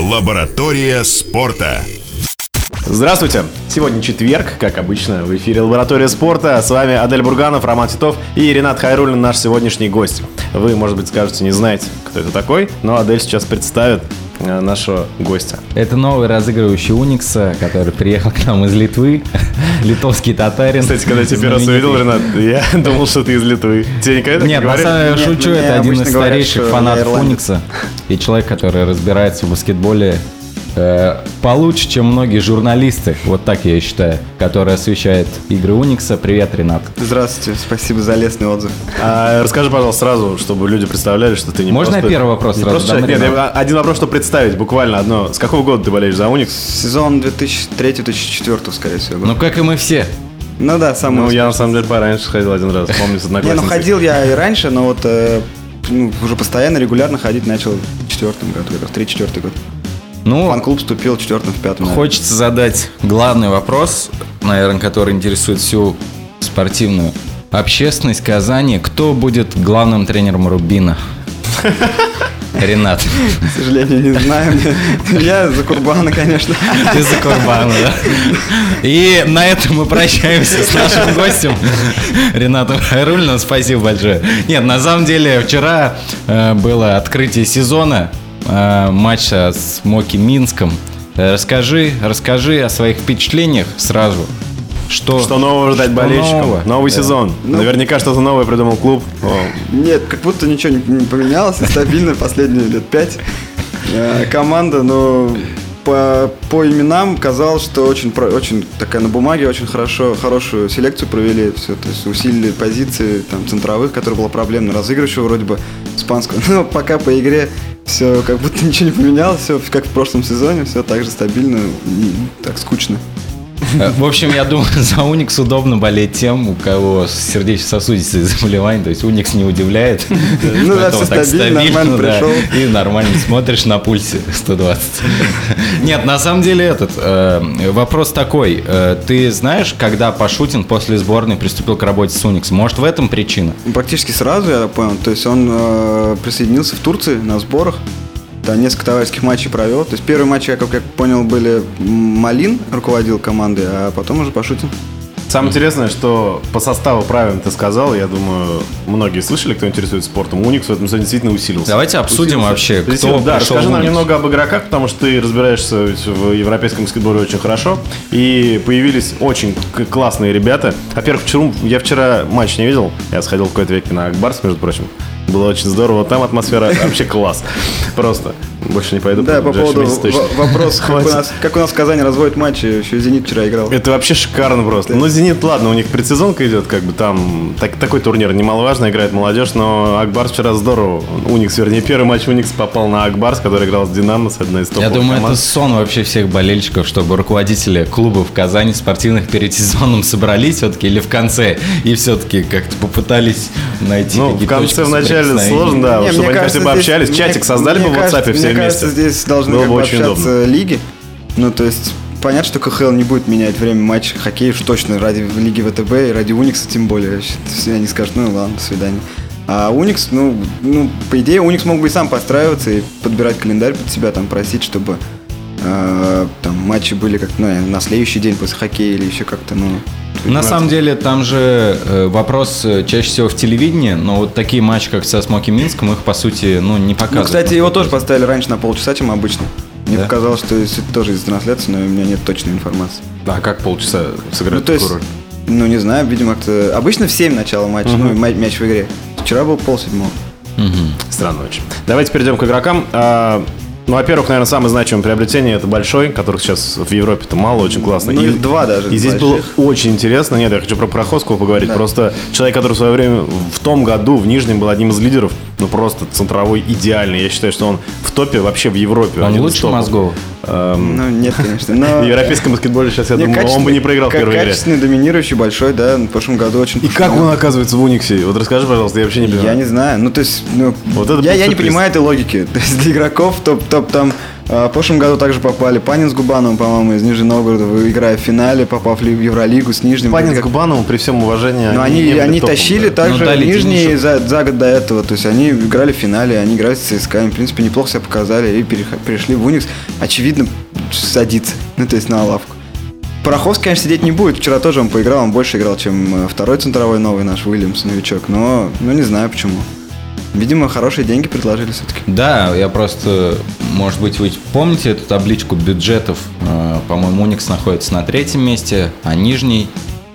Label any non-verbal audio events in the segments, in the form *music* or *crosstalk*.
Лаборатория спорта. Здравствуйте! Сегодня четверг, как обычно, в эфире Лаборатория спорта. С вами Адель Бурганов, Роман Титов и Ренат Хайрулин, наш сегодняшний гость. Вы, может быть, скажете, не знаете, кто это такой, но Адель сейчас представит нашего гостя. Это новый разыгрывающий Уникса, который приехал к нам из Литвы. *laughs* Литовский татарин. Кстати, когда я тебя первый раз увидел, Ренат, я *laughs* думал, что ты из Литвы. Тебе никогда так Нет, не на самом деле, шучу, это один из старейших фанатов. Уникса. И человек, который разбирается в баскетболе э, получше, чем многие журналисты, вот так я считаю, которые освещают игры Уникса. Привет, Ренат. Здравствуйте, спасибо за лестный отзыв. А, расскажи, пожалуйста, сразу, чтобы люди представляли, что ты не Можно просто... я первый вопрос не сразу просто дам. Нет, я- один вопрос, чтобы представить, буквально одно. С какого года ты болеешь за Уникс? Сезон 2003-2004, скорее всего. Ну, как и мы все. Ну да, самый Ну, я на самом деле пораньше сходил один раз, помню, с Не, ну ходил я и раньше, но вот э, ну, уже постоянно, регулярно ходить начал в четвертом году, как раз третий-четвертый год. Ну, Фан-клуб вступил в четвертом, в пятом. наверное. Хочется задать главный вопрос, наверное, который интересует всю спортивную общественность Казани. Кто будет главным тренером Рубина? *laughs* Ренат. К сожалению, не знаю. Я за Курбана, конечно. Ты за Курбана, да? И на этом мы прощаемся с нашим гостем Ренатом Хайрульным. Спасибо большое. Нет, на самом деле вчера э, было открытие сезона э, матча с Моки Минском. Э, Расскажи, расскажи о своих впечатлениях сразу. Что, Что нового ждать что болельщикам? нового? Новый сезон. Ну- Наверняка что-то новое придумал клуб. О, Нет, как будто ничего не, не поменялось, *laughs* стабильно последние лет пять. Э, Команда, но по, по именам казалось, что очень, очень такая на бумаге очень хорошо, хорошую селекцию провели, все, то есть усилили позиции там центровых, которая была проблемной, разыгрывающего вроде бы испанского. *laughs* Но пока по игре все как будто *laughs* ничего не поменялось, все как в прошлом сезоне, все так же стабильно, м, так скучно. Э, В общем, я думаю, *laughs* за Уникс удобно болеть тем, у кого сердечно-сосудистые заболевания. То есть Уникс не удивляет. Ну да, так стабильно, нормально да. пришел. И нормально смотришь на пульсе 120. Нет, на самом деле этот э, вопрос такой. Э, Ты знаешь, когда Пашутин после сборной приступил к работе с Уникс? Может, в этом причина? Ну, Практически сразу, я понял. То есть он э, присоединился в Турции на сборах. Там несколько товарищеских матчей провел. То есть первые матчи, как я понял, были Малин руководил командой, а потом уже Пашутин. Самое интересное, что по составу правильно ты сказал, я думаю, многие слышали, кто интересуется спортом. Уникс в этом сезоне действительно усилился. Давайте обсудим Усилился. вообще, кто Усилился. Да, расскажи нам немного об игроках, потому что ты разбираешься ведь в европейском баскетболе очень хорошо. И появились очень классные ребята. Во-первых, я вчера матч не видел. Я сходил в какой-то веке на Акбарс, между прочим. Было очень здорово. Там атмосфера вообще класс. Просто. Больше не пойду. Да, в по поводу вопроса, как у, нас, в Казани разводят матчи, еще «Зенит» вчера играл. Это вообще шикарно просто. Ну, «Зенит», ладно, у них предсезонка идет, как бы там так- такой турнир немаловажно, играет молодежь, но Акбарс вчера здорово. Уникс, вернее, первый матч Уникс попал на Акбарс, который играл с «Динамо», с одной из топовых Я думаю, это сон вообще всех болельщиков, чтобы руководители клубов в Казани спортивных перед сезоном собрались все-таки или в конце и все-таки как-то попытались найти Ну, в конце, в начале соприкосновения. сложно, да, Не, чтобы мне они кажется, хотя бы здесь- общались, мне- чатик создали бы в мне WhatsApp все Мне вместе. кажется, здесь должны Было как бы очень общаться удобно. лиги. Ну, то есть, понятно, что КХЛ не будет менять время матча хоккея уж точно ради Лиги ВТБ и ради Уникса тем более. Все они скажут, ну ладно, до свидания. А Уникс, ну, ну, по идее, Уникс мог бы и сам подстраиваться и подбирать календарь под себя, там, просить, чтобы там матчи были как ну, на следующий день после хоккея или еще как-то, ну... На самом деле, там же э, вопрос э, чаще всего в телевидении, но вот такие матчи, как со Смоки Минском, их, по сути, ну, не Ну, показывают. кстати, его тоже поставили раньше на полчаса, чем обычно. Мне Да? показалось, что это тоже из трансляции, но у меня нет точной информации. Да, как полчаса Ну, сыграть то есть, такую роль? ну, не знаю, видимо, как-то... Обычно в 7 начало матча, ну, ма- мяч в игре. Вчера был полседьмого. Мгм. Странно очень. Давайте перейдем к игрокам. Ну, во-первых, наверное, самое значимое приобретение это большой, которых сейчас в Европе-то мало, очень классно. Ну, их два даже И здесь больших. было очень интересно. Нет, я хочу про Прохоскова поговорить. Да. Просто человек, который в свое время в том году в Нижнем был одним из лидеров, ну просто центровой идеальный. Я считаю, что он в топе вообще в Европе. Он лучше топов. Эм, Ну, нет, конечно. Но... *laughs* В европейском баскетболе сейчас, я Не, думаю, он бы не проиграл в первой игре. Качественный, доминирующий, большой, да, в прошлом году очень... И как он оказывается в Униксе? Вот расскажи, пожалуйста, я вообще не понимаю. Я не знаю. Ну, то есть, ну, Вот это я, я не понимаю этой логики. *laughs* То есть для игроков топ, топ там В прошлом году также попали Панин с Губановым, по-моему, из Нижнего Новгорода, играя в финале, попав в Ли- в Евролигу с Нижним. Панин с Как- Губановым, при всем уважении, Но они, были они топом, тащили да. также Ну, дали нижние денежек. за, за год до этого. То есть они играли в финале, они играли с ЦСКА, в принципе, неплохо себя показали и перех- перешли в Уникс. Очевидно, садиться, *laughs* ну, то есть на лавку. Пороховский, конечно, сидеть не будет. Вчера тоже он поиграл, он больше играл, чем э, второй центровой новый наш Уильямс, новичок. Но, ну, не знаю почему. Видимо, хорошие деньги предложили все-таки. Да, я просто, может быть, вы помните эту табличку бюджетов? Э, По-моему, Уникс находится на третьем месте, а нижний,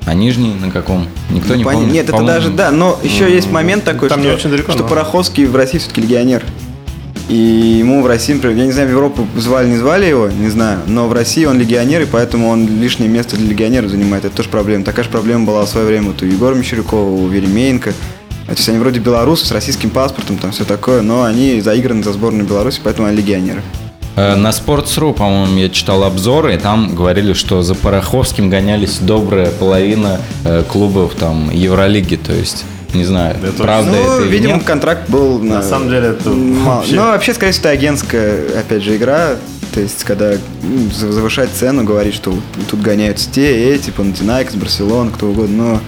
а нижний на каком? Никто не Пон- помнит. Нет, это По-моему, даже, да, но еще есть момент такой, там что, не очень далеко, что но- Пороховский в России все-таки легионер. И ему в России, например, я не знаю, в Европу звали, не звали его, не знаю, но в России он легионер, и поэтому он лишнее место для легионера занимает. Это тоже проблема. Такая же проблема была в свое время вот у Егора Мещерякова, у Веремеенко. То есть они вроде белорусы с российским паспортом, там все такое, но они заиграны за сборную Беларуси, поэтому они легионеры. Э, На Sports.ru, по-моему, я читал обзоры, и там говорили, что за Пороховским гонялись добрая половина э, клубов там Евролиги, то есть, не знаю, Это правда ну, это или видимо, нет. контракт был... На самом деле это мало. вообще- Ну, вообще, скорее всего, это агентская, опять же, игра. То есть, когда за- завышать цену, говорить, что тут гоняются те, эти, Панатинайкос, Барселона, кто угодно, но,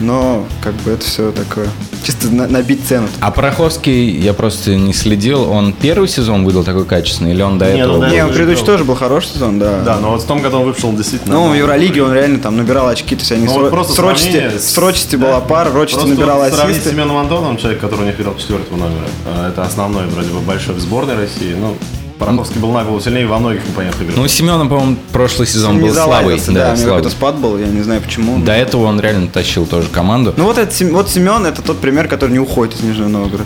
но как бы это все такое. Чисто на- набить цену. А Пороховский, я просто не следил, он первый сезон выдал такой качественный, или он до Не, этого? ну, да, был? Не, он предыдущий был. тоже был хороший сезон, да. Да, но вот в том году он выпил действительно. Ну, в. Евролиге он реально там набирал очки, то есть они Ну, с, вот Ро- просто с Рочести, сравнение с Рочести была пара, Рочести набирал вот сравнить с ассисты. Семеном Антоновым, человек, который у них играл четвертого номера. Это основной, вроде бы, большой в сборной России. Ну, Пороховский был на голову сильнее во многих непонятных играх. Ну, у Семена, по-моему, прошлый сезон Не был слабый. заладился, да, у него какой-то спад был, я не знаю почему. До этого он реально тащил тоже команду. Ну вот, это, Сем- вот Семен это тот пример, который не уходит из Нижнего Новгорода.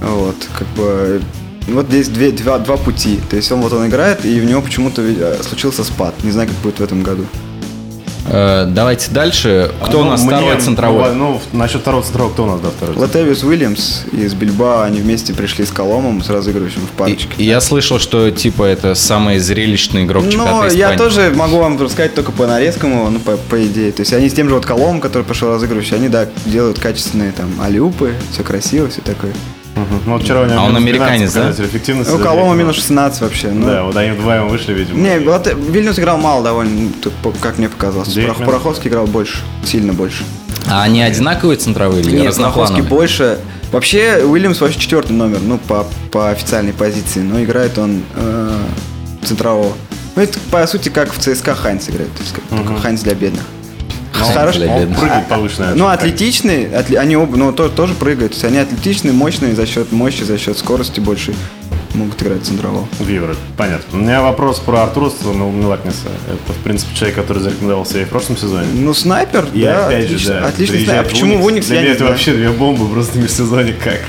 Вот, как бы. Вот здесь две, два, два пути. То есть он вот он играет, и у него почему-то э, случился спад. Не знаю, как будет в этом году. Э, давайте дальше. Кто у Ну, нас мне второй центровой? Ну, в- насчет второго центрового, кто у нас, да, второй? Латевиус Уильямс из Бильбао, они вместе пришли с Коломом, с разыгрывающим в парочке. и я слышал, что типа это самый зрелищный игрок чемпионата Ну, я тоже могу вам рассказать только по нарезкам ну, по, по идее. То есть они с тем же вот Коломом, который пошел разыгрывающий, они, да, делают качественные там алюпы, все красиво, все такое. Мгм. Ну, вот вчера у него А он американец, 12 да? показатель эффективности. У Колома Ну, минус 16 вообще. Ну, Да, вот они вдвоем вышли, видимо. Не, вот Вильнюс играл мало довольно, как мне показалось. Минут. Пороховский играл больше, сильно больше. А они одинаковые центровые или Нет, Пороховский больше. Вообще, Уильямс вообще четвертый номер, ну, по, по официальной позиции, но играет он э, центрового. Ну, это, по сути, как в ЦСКА Хайнц играет, то есть, как, только Хайнц для бедных. Хайнц Хорош- для Он бедных. прыгает повыше, наверное. Ну, атлетичный, они оба, ну, то- тоже прыгают. То есть они атлетичные, мощные за счет мощи, за счет скорости больше могут играть центрового. В Евро, понятно. У меня вопрос про Артура Милакниса. Это, в принципе, человек, который зарекомендовал себя и в прошлом сезоне. Ну, снайпер, И да, опять отлично, же, да, отличный снайпер. А почему в Уникс, Для меня это вообще две бомбы просто в межсезонье как.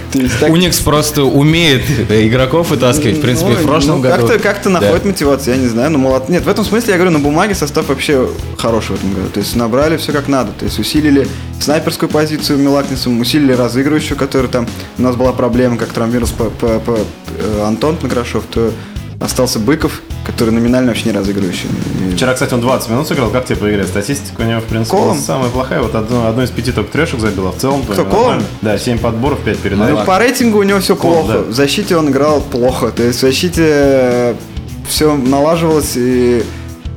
Уникс просто умеет игроков вытаскивать. В принципе, Ну, в прошлом ну, году. Как-то, как-то Да. находит мотивацию, я не знаю. Ну, молод... Нет, в этом смысле, я говорю, на бумаге состав вообще хороший в этом году. То есть набрали все как надо. То есть усилили снайперскую позицию Милакнисом, усилили разыгрывающую, который там... У нас была проблема, как травмировался по, по- по- э, Антон Панкрашов, то остался Быков, который номинально вообще не разыгрывающий. Вчера, кстати, он 20 минут сыграл. Как тебе по игре? Статистика у него, в принципе, Колом? самая плохая. Вот одно, одно из пяти только трешек забил, а в целом... Кто, то Колом? Да, 7 подборов, 5 передач. Ну, по рейтингу у него все Кол, плохо. да. В защите он играл плохо. То есть в защите все налаживалось, и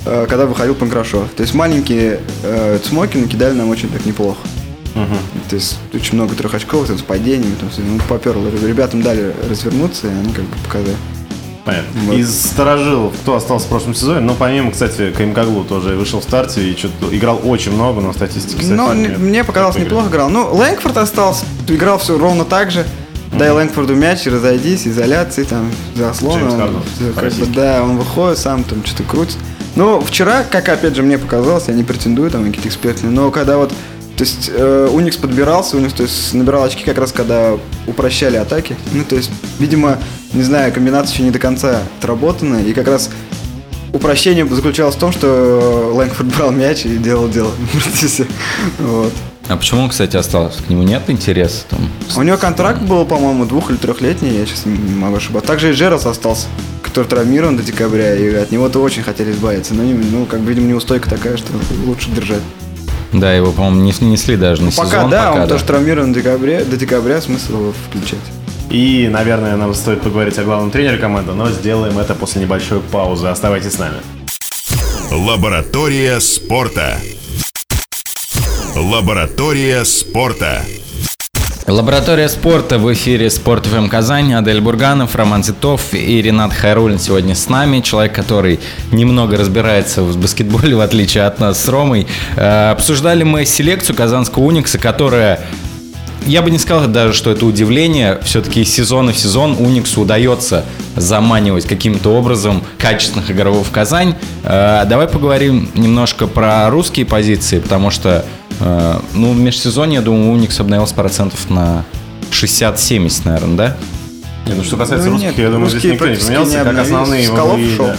э, когда выходил Панкрашов. То есть маленькие э, цмоки накидали нам очень так неплохо. То есть очень много трехочковых, там, с падениями, там, ну, поперло. Ребятам дали развернуться, и они как бы показали. Понятно. Вот. Из старожилов, кто остался в прошлом сезоне, ну, помимо, кстати, Каимкаглу тоже вышел в старте и что-то играл очень много, но статистики нет. мне показалось неплохо играл. Ну, Лэнгфорд остался, играл все ровно так же. Дай Лэнгфорду мяч, разойдись, изоляции, там, заслон. Как бы, да, он выходит сам, там, что-то крутит. Ну, вчера, как опять же мне показалось, я не претендую там какие-то экспертные, но когда вот, то есть э, Уникс подбирался, Уникс, то есть набирал очки как раз, когда упрощали атаки. Ну, то есть, видимо, не знаю, комбинация еще не до конца отработана, и как раз упрощение заключалось в том, что Лэнгфорд брал мяч и делал дело. Вот. А почему он, кстати, остался? К нему нет интереса? Там? У него контракт был, по-моему, двух- или трехлетний, я сейчас не могу ошибаться. Также и Джерас остался, который травмирован до декабря, и от него-то очень хотели избавиться. Но, ну, как бы, видимо, неустойка такая, что лучше держать. Да, его, по-моему, не снесли даже на сезон. пока, да, пока, он тоже травмирован до декабря, до декабря, смысл его включать. И, наверное, нам стоит поговорить о главном тренере команды, но сделаем это после небольшой паузы. Оставайтесь с нами. Лаборатория спорта. Лаборатория спорта. Лаборатория спорта в эфире Спорт ФМ Казань. Адель Бурганов, Роман Титов и Ренат Хайрулин сегодня с нами. Человек, который немного разбирается в баскетболе, *laughs* в отличие от нас с Ромой. Э, обсуждали мы селекцию казанского Уникса, которая я бы не сказал даже, что это удивление. Все-таки из сезона в сезон Униксу удается заманивать каким-то образом качественных игроков в Казань. Э, давай поговорим немножко про русские позиции, потому что, ну, в межсезонье, я думаю, Уникс обновился процентов на 60-70, наверное, да? Не, ну что касается Ну, русских, нет, я думаю, здесь никто не поменялся, как основные могли, ушел. да.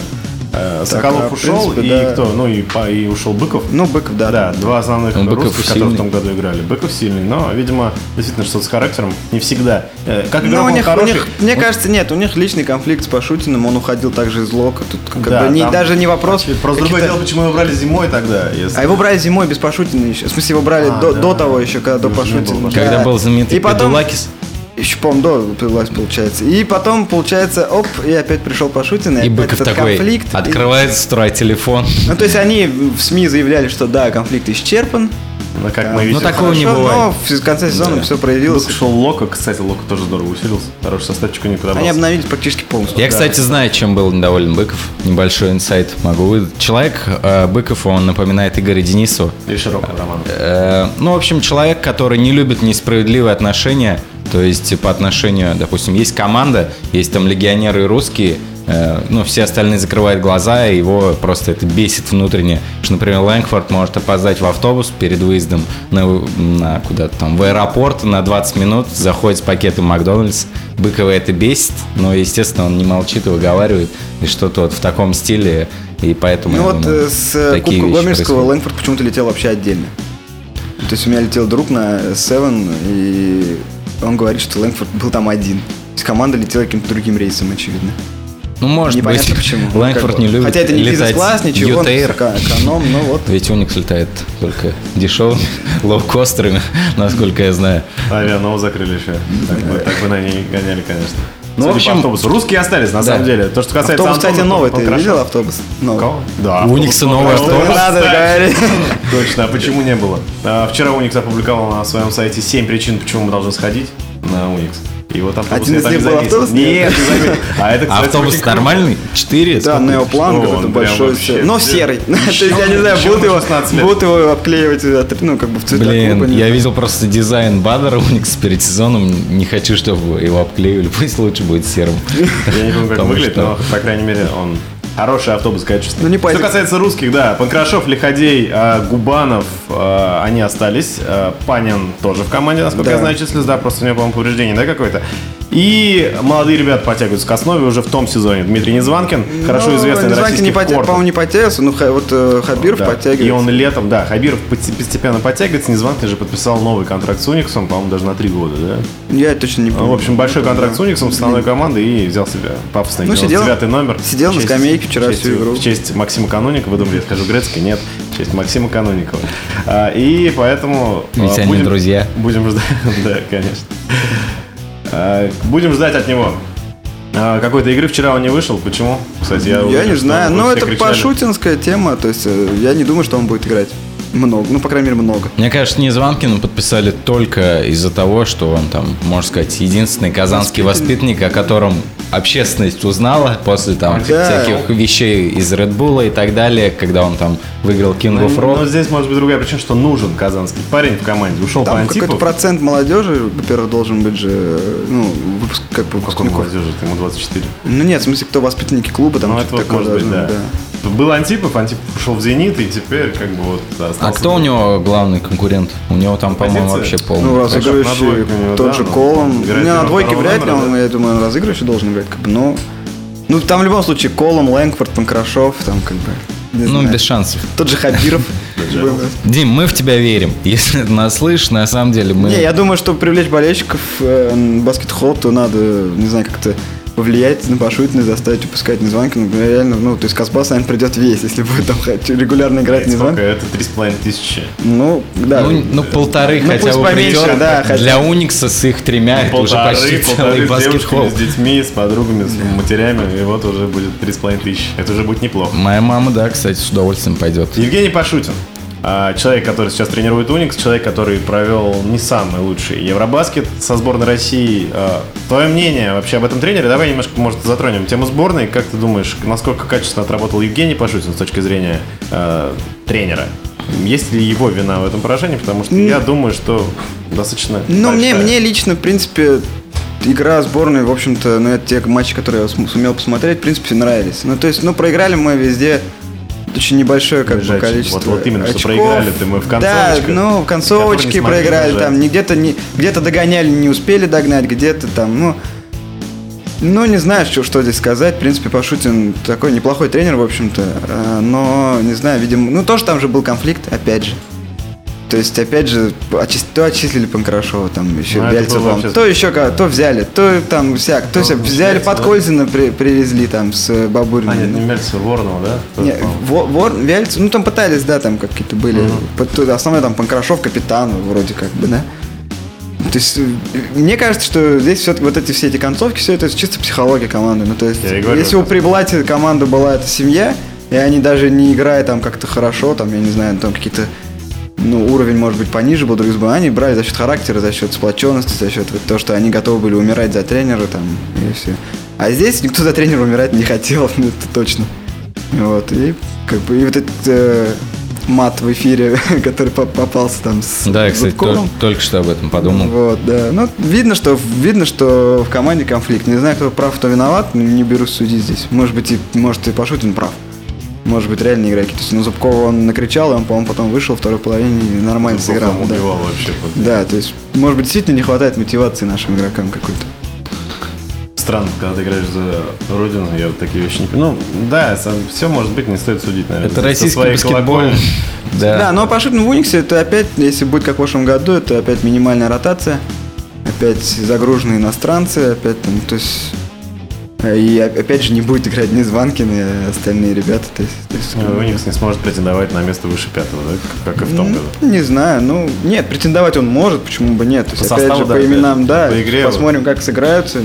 Э, Так, Соколов в ушел, принципе, и да. кто? Ну и, по- и ушел Быков. Ну, Быков, да. Да, два основных Ну, Быков русских, которые сильный. в том году играли. Быков сильный, но, видимо, действительно что-то с характером не всегда. Э, Как Ну, игрок у он них, у хороший. них, мне кажется, нет, у них личный конфликт с Пашутиным, он уходил также из Лока. Тут как Да, бы не, там- даже не вопрос. Просто другое дело, почему его брали зимой тогда. если- А его брали зимой без Пашутина еще. В смысле, его брали А, до, да. до того еще, когда до. Пашутина. Когда был знаменитый И потом, Педулакис. Еще, по-моему, до появилась, получается. И потом, получается, оп, и опять пришел Пашутин, и, И Быков этот такой конфликт. И- открывает с утра телефон. Ну, то есть они в СМИ заявляли, что да, конфликт исчерпан. Ну, как Да. мы видим. Ну, такого не Хорошо, бывает. Но в конце сезона все проявилось. Быков шел Лока, кстати, Лока тоже здорово усилился. Хороший составчик у них подобрался. Они обновились практически полностью. Я, кстати, знаю, чем был недоволен Быков. Небольшой инсайт могу выдать. Человек, э, Быков, он напоминает Игоря Денисова. И широкого романа. Э, ну, в общем, человек, который не любит несправедливые отношения, то есть по отношению, допустим, есть команда, есть там легионеры русские, э, ну, все остальные закрывают глаза, и его просто это бесит внутренне. Что, например, Лэнгфорд может опоздать в автобус перед выездом на, на куда-то там, в аэропорт на 20 минут, заходит с пакетом Макдональдс, Быкова это бесит, но, естественно, он не молчит и выговаривает, и что-то вот в таком стиле, и поэтому... Ну вот думаю, э, с э, Кубка происходят. Лэнгфорд почему-то летел вообще отдельно. То есть у меня летел друг на Seven, и он говорит, что Лэнгфорд был там один. То есть команда летела каким-то другим рейсом, очевидно. Ну, может Непонятно быть, почему. *laughs* Ну, Лэнгфорд как бы. не любит Хотя это не бизнес-класс, ничего, он эконом, но вот. Ведь Уникс летает только дешевыми *laughs* лоукостерами, *laughs* насколько я знаю. Авианова закрыли еще. Так бы, так бы на ней гоняли, конечно. Ну, Судя в общем- по автобусу. Русские остались, на Да. самом деле. То, что касается Автобус, кстати, Антона, новый. он Ты видел автобус? Новый. Кого? Да. У Уникса новый не автобус. надо говорить. *laughs* Точно, а почему не было? А, Вчера Уникс опубликовал на своем сайте 7 причин, почему мы должны сходить на Уникс. И вот автобус Один из них был автобус? Нет. А это, кстати, автобус нормальный? Четыре? Да, неоплан какой-то большой. Но где- серый. *laughs* То есть я не знаю, будут его, 16 лет. будут его обклеивать, э, ну, как бы в цвета Блин, я видел просто дизайн Бадера Уникс перед сезоном. Не хочу, чтобы его обклеивали. *laughs* Пусть лучше будет серым. Я не помню, как выглядит, но, по крайней мере, он хороший автобус, качественный. Ну, не Что касается русских, да, Панкрашов, Лиходей, а, Губанов, а, они остались. А, Панин тоже в команде, насколько Да. я знаю, числится, да, просто у него, по-моему, повреждение, да, какое-то. И молодые ребята подтягиваются к основе уже в том сезоне. Дмитрий Незванкин, хорошо Ну, известный на Незванкин российских не подтя- кортах. По-моему, не подтягивался, ну, ха- вот э, Хабиров Да. подтягивается. И он летом, да, Хабиров постепенно подтягивается. Незванкин же подписал новый контракт с Униксом, по-моему, даже на три года, да? Я точно не помню. Ну, в общем, большой контракт с Униксом, с основной командой и взял себе пафосный Ну, сидел- девятый номер. сидел В на честь- скамейке вчера честь- всю игру. В честь Максима Каноника, вы думали, я скажу Грецкий? Нет, в честь Максима Каноникова. А, И поэтому... а, Ведь они будем- друзья. Будем ждать, *laughs* да, конечно. А, Будем ждать от него. А, Какой-то игры вчера он не вышел. Почему? Кстати, я Я уверен, не знаю. вы Ну, это кричали. пошутинская тема. То есть, э, я не думаю, что он будет играть много. Ну, по крайней мере, много. Мне кажется, Незванкина подписали только из-за того, что он там, можно сказать, единственный казанский воспитанник, о котором общественность узнала после там Да. всяких вещей из Red Bull и так далее, когда он там выиграл King Ну, of Но Rock. здесь может быть другая причина, что нужен казанский парень в команде. Ушел по Там какой-то Антипов. процент молодежи, во-первых, должен быть же, ну, выпуск, как бы Какой выпускников. молодежи? Ему 24. Ну, нет, в смысле, кто воспитанники клуба, там Ну, это что-то вот такое может быть, должно да. Был Антипов, Антипов ушел в «Зенит», и теперь как бы вот А кто у него главный конкурент? У него там, по-моему, вообще полный. Ну, на разыгрывающий у тот да, же Колом. играет Не, на двойке вряд ли, он, я думаю, разыгрывающий должен играть, как бы, но... Ну, там в любом случае Колом, Лэнгфорд, Панкрашов, там как бы... не Ну, знаю. без шансов. Тот же Хабиров. Дим, мы в тебя верим. *laughs* Если ты нас слышишь, на самом деле мы... Не, я думаю, чтобы привлечь болельщиков э, баскет-холл, то надо, не знаю, как-то повлиять на Пашутина, заставить выпускать Незванки. Ну, реально, ну, то есть Казбас, наверное, придет весь, если будет там хоть регулярно играть? Незванки. Это 3,5 тысячи. Ну, да. Ну, ну, полторы Ну, хотя бы поменьше, придет. да, хотя- Для Уникса с их тремя это уже Полторы, почти полторы целый с девушками, баскетбол. с детьми, с подругами, с матерями, и вот уже будет 3,5 тысячи. Это уже будет неплохо. Моя мама, да, кстати, с удовольствием пойдет. Евгений Пашутин. А, Человек, который сейчас тренирует Уникс, человек, который провел не самый лучший Евробаскет со сборной России. А, Твое мнение вообще об этом тренере? Давай немножко, может, затронем тему сборной. Как ты думаешь, насколько качественно отработал Евгений Пашутин с точки зрения э, тренера? Есть ли его вина в этом поражении? Потому что я думаю, что достаточно Ну, мне, мне лично, в принципе, игра сборной, в общем-то, ну, это те матчи, которые я сум- сумел посмотреть, в принципе, нравились. Ну, то есть, ну, проиграли мы везде очень небольшое как бы, количество Вот- вот именно, что очков. проиграли-то мы в Да, концовочках, ну, в концовочке проиграли, дожать. там, где-то не, где-то догоняли, не успели догнать, где-то там, ну, ну, не знаю, что, что здесь сказать. В принципе, Пашутин такой неплохой тренер, в общем-то. э, Но, не знаю, видимо... Ну, тоже там же был конфликт, опять же. То есть, опять же, отчис- то отчислили Панкрашова, там еще Ну, было вообще- то еще кого- то взяли, то там всяк, то всяк. взяли Вяльцева, под да? Кользина, при- привезли там с э, Бабуриным. А, нет, не Мельцер, Воронова, да? Кто Не, это, по-моему? Во- Вор, Вяльцев, ну там пытались, да, там какие-то были. Тут Основной там Панкрашов, капитан, вроде как бы, да. То есть, э, мне кажется, что здесь все вот эти все эти концовки, все это чисто психология команды. Ну, то есть, Я говорю, если у Приблати команда была эта семья, и они даже не играя там как-то хорошо, там, я не знаю, там какие-то ну, уровень, может быть, пониже был, друг с другом, они брали за счет характера, за счет сплоченности, за счет вот того, что они готовы были умирать за тренера там, и все. А здесь никто за тренера умирать не хотел, *laughs* ну, это точно. Вот, и как бы, и вот этот э, мат в эфире, *laughs* который по- попался там с Да, я, кстати, тол- только что об этом подумал. Вот, да. Ну, видно, что видно, что в команде конфликт. Не знаю, кто прав, кто виноват, но не берусь судить здесь. Может быть, и может и Пашутин прав. Может быть, реальные игроки. То есть, ну, Зубкова он накричал, и он, по-моему, потом вышел, второй половине и нормально Зубков сыграл. Да. убивал вообще. Вот. да, то есть, может быть, действительно не хватает мотивации нашим игрокам какой-то. Странно, когда ты играешь за родину, я вот такие вещи не понимаю. Ну, да, все может быть, не стоит судить, наверное. Это российский баскетбол. *laughs* Да. Да, но Пашутин в Униксе это опять, если будет как в прошлом году, это опять минимальная ротация. Опять загруженные иностранцы, опять там, то есть... И опять же не будет играть ни Званкин, и остальные ребята. То есть, то есть, Ну, Уникс не сможет претендовать на место выше пятого, да, как и в том году. Не знаю, ну нет, претендовать он может, почему бы нет. То есть, По опять составу, же, да, по именам, да, по игре посмотрим, как сыграются.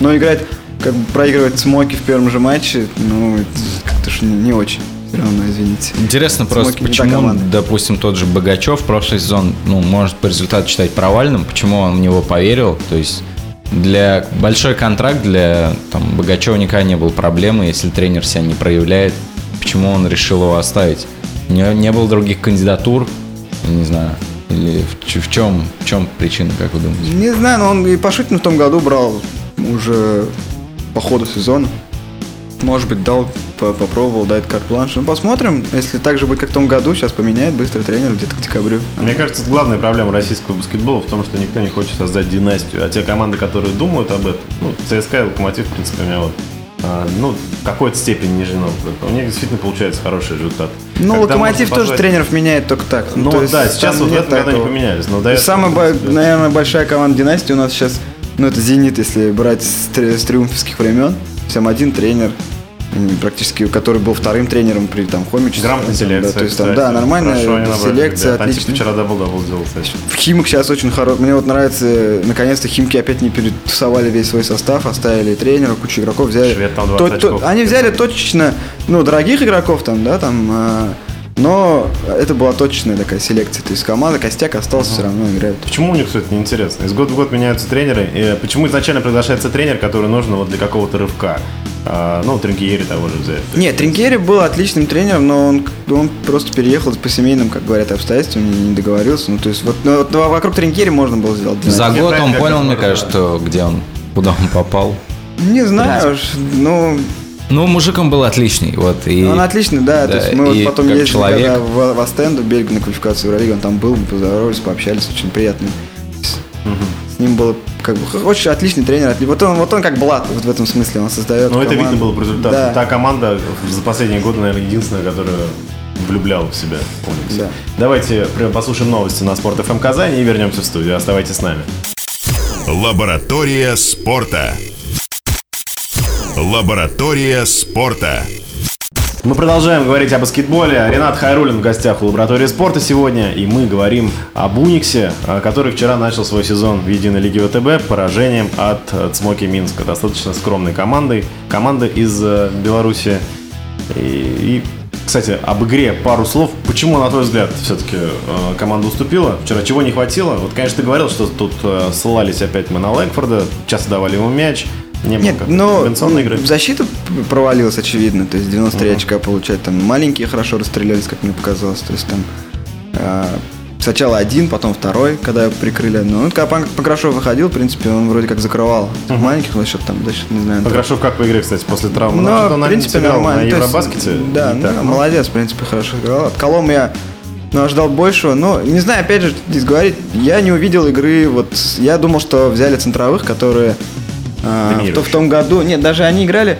Но играть, как бы проигрывать смоки в первом же матче, ну, это как-то ж не, не очень. Все равно, извините. Интересно просто, Смоки та почему, допустим, тот же Богачев прошлый сезон, ну, может по результату считать провальным, почему он в него поверил, то есть для большой контракт для там, Богачева никогда не было проблемы, если тренер себя не проявляет, почему он решил его оставить. Не, не было других кандидатур, не знаю, или в, в чем, в чем причина, как вы думаете? Не знаю, но он и Пашутин в том году брал уже по ходу сезона. Может быть, дал, по- попробовал дать карт-бланш. Ну, посмотрим. Если так же будет, как в том году, сейчас поменяет быстро тренер где-то к декабрю. Мне кажется, главная проблема российского баскетбола в том, что никто не хочет создать династию. А те команды, которые думают об этом, ну, ЦСКА и Локомотив, в принципе, у меня вот, а, ну, в какой-то степени ниже Новгорода. У них действительно получается хороший результат. Ну, Когда Локомотив тоже позвать- тренеров меняет только так. Ну, то есть да, сейчас вот в этом году такого. поменялись. Но до этого, Самая, наверное, большая команда династии у нас сейчас, ну, это «Зенит», если брать с, три- с триумфовских времен. Всем один тренер, практически, который был вторым тренером при там Хомиче. Грамотная селекция. Да, то есть там, кстати. да, нормальная Хорошо селекция, ребят. Антип отлично. вчера double-double сделал, кстати. В Химок сейчас очень хороший. Мне вот нравится, наконец-то Химки опять не перетусовали весь свой состав, оставили тренера, кучу игроков, взяли. Швед там 20 То- то- очков. они взяли точечно, ну, дорогих игроков там, да, там, а, но это была точечная такая селекция. То есть команда, костяк остался, все равно играет. Почему у них все это неинтересно? Из года в год меняются тренеры. И почему изначально приглашается тренер, который нужен вот для какого-то рывка? А, ну, Тринкиери того же взять. Нет, Тринкери был отличным тренером, но он, он просто переехал по семейным, как говорят, обстоятельствам, не, не договорился. Ну, то есть вот, ну, вот вокруг Тринкери можно было сделать. За год он понял, мне кажется, что где он, куда он попал. Не знаю, уж, ну, Ну, мужик он был отличный, вот. И... Он отличный, да. то да, есть мы вот потом как ездили человек. когда в, в Астенду, в Бельгию на квалификацию Евролиги, он там был, мы поздоровались, пообщались, очень приятно. С- С ним было как бы очень отличный тренер. Вот он, вот он как Блат, вот в этом смысле, он создает Ну, это видно было по результату. Да. Та команда за последние годы, наверное, единственная, которая влюбляла в себя. Уникс. Да. Давайте прям послушаем новости на Спорт ФМ Казань и вернемся в студию. Оставайтесь с нами. Лаборатория спорта. Лаборатория спорта. Мы продолжаем говорить о баскетболе. Ренат Хайрулин в гостях у лаборатории спорта сегодня. И мы говорим об Униксе, а, который вчера начал свой сезон в единой лиге ВТБ поражением от э, Цмоки Минска. Достаточно скромной командой. Команда из э, Беларуси. И, и, кстати, об игре пару слов. Почему, на твой взгляд, все-таки э, команда уступила? Вчера чего не хватило? Вот, конечно, ты говорил, что тут э, ссылались опять мы на Лэнгфорда, часто давали ему мяч. Не Нет, но игры. защита провалилась, очевидно. То есть 93 очка получать. Там маленькие хорошо расстрелялись, как мне показалось. То есть там а, сначала один, потом второй, когда прикрыли. Ну, когда Пан- Покрашов выходил, в принципе, он вроде как закрывал маленьких за счет там, за счет, не знаю. Покрашев как по игре, кстати, после травмы? Ну, в принципе, нормально. На То есть, Евробаскете? Да, ну, так, ну, молодец, в принципе, хорошо играл. От Колома я ну, ожидал большего, но не знаю, опять же, здесь говорить, я не увидел игры, вот я думал, что взяли центровых, которые а, в, то- в том году, нет, даже они играли,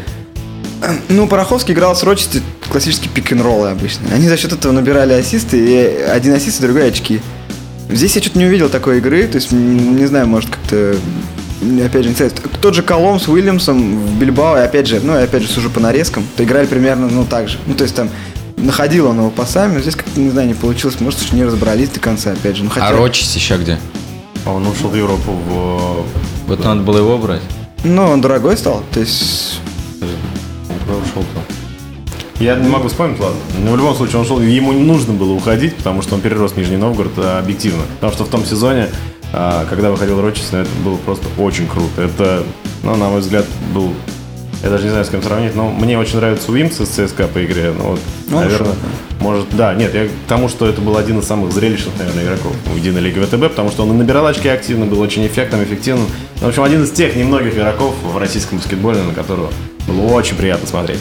*clears throat* ну, Пороховский играл с Рочести классические пик-н-роллы обычно. Они за счет этого набирали ассисты, и один ассист, и другой очки. Здесь я что-то не увидел такой игры, то есть, не знаю, может как-то, опять же, не знаю, тот же Колом с Уильямсом в Бильбао, и опять же, ну, я опять же сужу по нарезкам, то играли примерно, ну, так же. Ну, то есть там находил он его пасами, но здесь как-то, не знаю, не получилось, может, еще не разобрались до конца, опять же. Ну, хотя, А Рочи сейчас где? Он ушел в Европу в... Вот надо было его брать. Ну, он дорогой стал, то есть... Ушел-то? Я не могу вспомнить, ладно. Но в любом случае, он ушел, ему не нужно было уходить, потому что он перерос Нижний Новгород а, объективно. Потому что в том сезоне, а, когда выходил Рочес, это было просто очень круто. Это, ну, на мой взгляд, был... Я даже не знаю, с кем сравнить, но мне очень нравится Уимс из ЦСКА по игре. Ну, вот, Ну, наверное, хорошо, может, да, нет, я к тому, что это был один из самых зрелищных, наверное, игроков в единой лиге ВТБ, потому что он и набирал очки активно, был очень эффектным, эффективным. В общем, один из тех немногих игроков в российском баскетболе, на которого было очень приятно смотреть.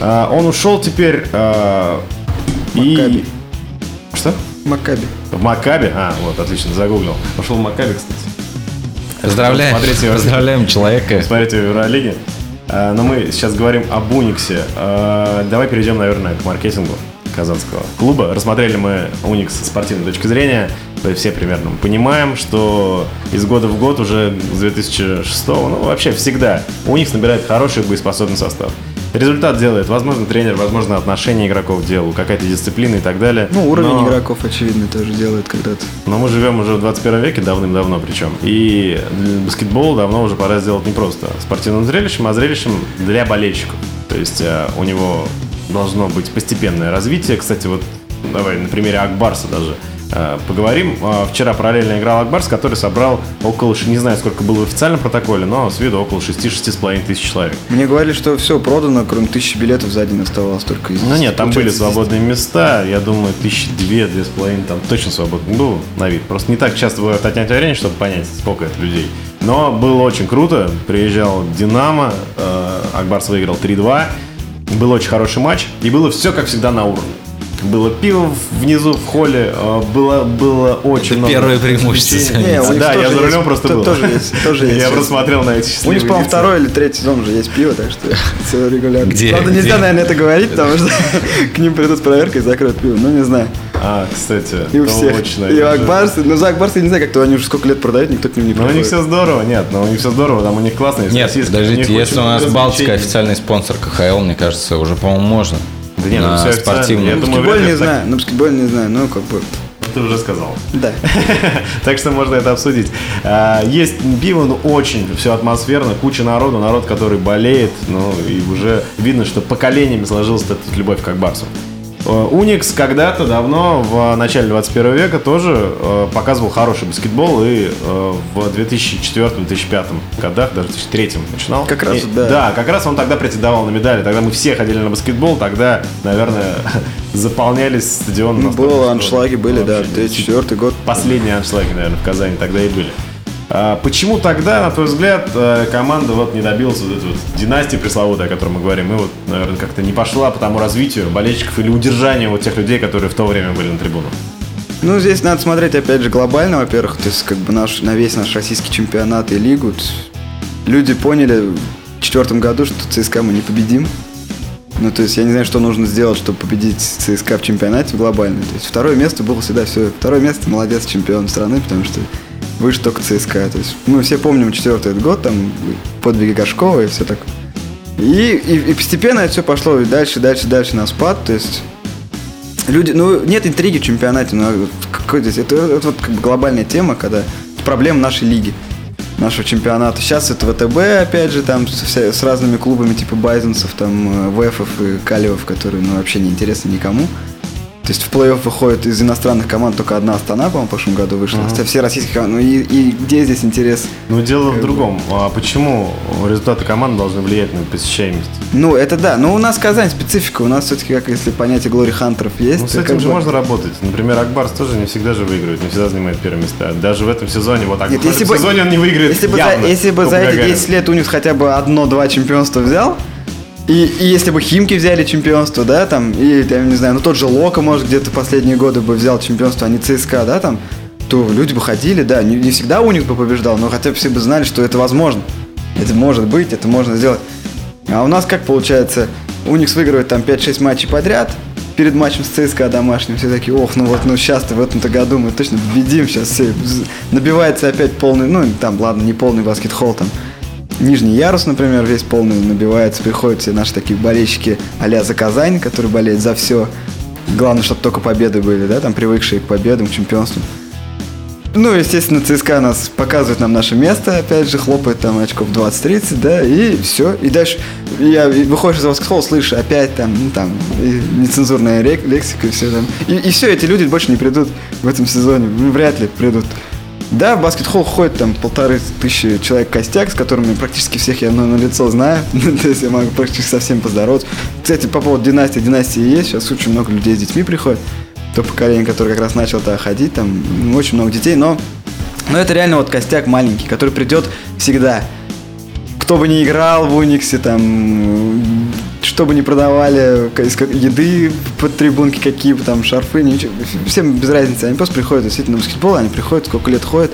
А, он ушел теперь а, и... Что? Макаби. В Маккабе? А, вот, отлично, загуглил. Ушел в Маккабе, кстати. Поздравляем. Смотрите, Поздравляем человека. Смотрите в Евролиге. А, Но мы сейчас говорим об Униксе. А, Давай перейдем, наверное, к маркетингу казанского клуба. Рассмотрели мы Уникс с спортивной точки зрения. То все примерно понимаем, что из года в год уже с 2006 ну вообще всегда Уникс набирает хороший боеспособный состав. Результат делает, возможно, тренер, возможно, отношение игроков делал, какая-то дисциплина и так далее. Ну, уровень Но- игроков, очевидно, тоже делает когда-то. но мы живем уже в 21 веке, давным-давно причем. И для баскетбола давно уже пора сделать не просто спортивным зрелищем, а зрелищем для болельщиков. То есть э, у него должно быть постепенное развитие. Кстати, вот давай на примере Акбарса даже поговорим. Э, Вчера параллельно играл Акбарс, который собрал около, не знаю, сколько было в официальном протоколе, но с виду около 6-6,5 тысяч человек. Мне говорили, что все продано, кроме тысячи билетов за день оставалось только из Ну нет, там были свободные места, я думаю, тысячи две, две с половиной, там точно свободно был на вид. Просто не так часто бывает отнять время, чтобы понять, сколько это людей. Но было очень круто, приезжал Динамо, э, Акбарс выиграл 3-2, был очень хороший матч, и было все, как всегда, на уровне. Было пиво внизу в холле, э, было, было очень Это много первое преимущество. Не, Да, я за рулем есть, просто то- был. тоже есть, тоже есть. Я просто смотрел на эти У них, счастливые по-моему, второй или третий сезон уже есть пиво, так что *laughs* все регулярно. Где? Правда, нельзя, Где? наверное, это говорить, потому что *laughs* к ним придут с проверкой и закроют пиво. Ну, не знаю. А, кстати, И у точно. всех. И у Акбарса. Ну, за Акбарса я не знаю, как-то они уже сколько лет продают, никто к ним не Ну, у них приходит. все здорово, нет, но у них все здорово, там у них классно. есть Нет, подождите, если у нас Балтика официальный спонсор КХЛ, мне кажется, уже, по-моему, можно. Да нет, ну на официально. спортивном. Я думаю, баскетболе не так. знаю, на баскетболе не знаю, ну, как бы, Ты уже сказал. да. *laughs* Так что можно это обсудить. А, Есть пиво, ну очень все атмосферно, куча народу, народ, который болеет, ну и уже видно, что поколениями сложилась эта любовь к Акбарсу. Э, Уникс когда-то давно, в начале 21 века, тоже э, показывал хороший баскетбол и э, в 2004-2005 годах, даже в 2003 начинал. Как раз, И- да. Да, как раз он тогда претендовал на медали. Тогда мы все ходили на баскетбол, тогда, наверное, *laughs* заполнялись стадионы. Ну, было, аншлаги были, да, вообще 2004 год. Последние аншлаги, наверное, в Казани тогда и были. А почему тогда, на твой взгляд, э, команда вот не добилась вот этой вот династии пресловутой, о которой мы говорим, и вот, наверное, как-то не пошла по тому развитию болельщиков или удержанию вот тех людей, которые в то время были на трибунах? Ну, здесь надо смотреть, опять же, глобально, во-первых, то есть, как бы, наш, на весь наш российский чемпионат и лигу. Люди поняли в четвертом году, что ЦСКА мы не победим. Ну, то есть, я не знаю, что нужно сделать, чтобы победить ЦСКА в чемпионате глобально. То есть, второе место было всегда все. Второе место, молодец, чемпион страны, потому что выше только ЦСКА. То есть, мы все помним четвертый год, там, подвиги Горшкова и все так. И, и, и постепенно это все пошло и дальше, дальше, дальше на спад. То есть люди, ну, нет интриги в чемпионате, но какой здесь, это, это вот как бы глобальная тема, когда проблема нашей лиги, нашего чемпионата. Сейчас это ВТБ, опять же, там с, вся- с разными клубами типа Байзенсов, там, ВЭФов и Калиев, которые, ну, вообще не интересны никому. То есть в плей-офф выходит из иностранных команд только одна Астана, по-моему, в прошлом году вышла. Хотя все российские команды. Ну и, и где здесь интерес? Ну, дело в другом. А почему результаты команд должны влиять на посещаемость? Ну, это да. Но у нас Казань специфика. У нас все-таки, как если понятие Глори Хантеров есть. Ну, с этим же бы- можно работать. Например, Акбарс тоже не всегда же выигрывает, не всегда занимает первые места. Даже в этом сезоне, вот так Нет, в если этом бы- сезоне он не выиграет Если бы, явно. за, если бы за эти Гагарина. 10 лет у них хотя бы одно-два чемпионства взял, и, и если бы Химки взяли чемпионство, да, там, и, я не знаю, ну тот же Лока, может, где-то последние годы бы взял чемпионство, а не ЦСКА, да, там, то люди бы ходили, да, не, не всегда Уникс бы побеждал, но хотя бы все бы знали, что это возможно. Это может быть, это можно сделать. А у нас как получается, Уникс выигрывает там 5-6 матчей подряд, перед матчем с ЦСКА домашним все такие, ох, ну вот, ну сейчас-то в этом-то году мы точно победим, сейчас все набивается опять полный, ну там, ладно, не полный баскет-холл, там, нижний ярус, например, весь полный набивается, приходят все наши такие болельщики а за Казань, которые болеют за все. Главное, чтобы только победы были, да, там привыкшие к победам, к чемпионству. Ну, естественно, ЦСКА нас показывает нам наше место, опять же, хлопает там очков 20-30, да, и все. И дальше я выходишь из баскетбола, слышишь опять там, ну, там, нецензурная лексика и все там. И, и все, эти люди больше не придут в этом сезоне, вряд ли придут. Да, в баскетбол ходит там полторы тысячи человек костяк, с которыми практически всех я ну, на лицо знаю. *laughs* То есть я могу практически со всеми поздороваться. Кстати, по поводу династии, династии есть. Сейчас очень много людей с детьми приходит. То поколение, которое как раз начало тогда ходить, там ну, очень много детей, но, но это реально вот костяк маленький, который придет всегда. Кто бы ни играл в Униксе, там, что бы ни продавали, еды под трибунки, какие бы там шарфы, ничего, всем без разницы. Они просто приходят действительно на баскетбол, они приходят, сколько лет ходят,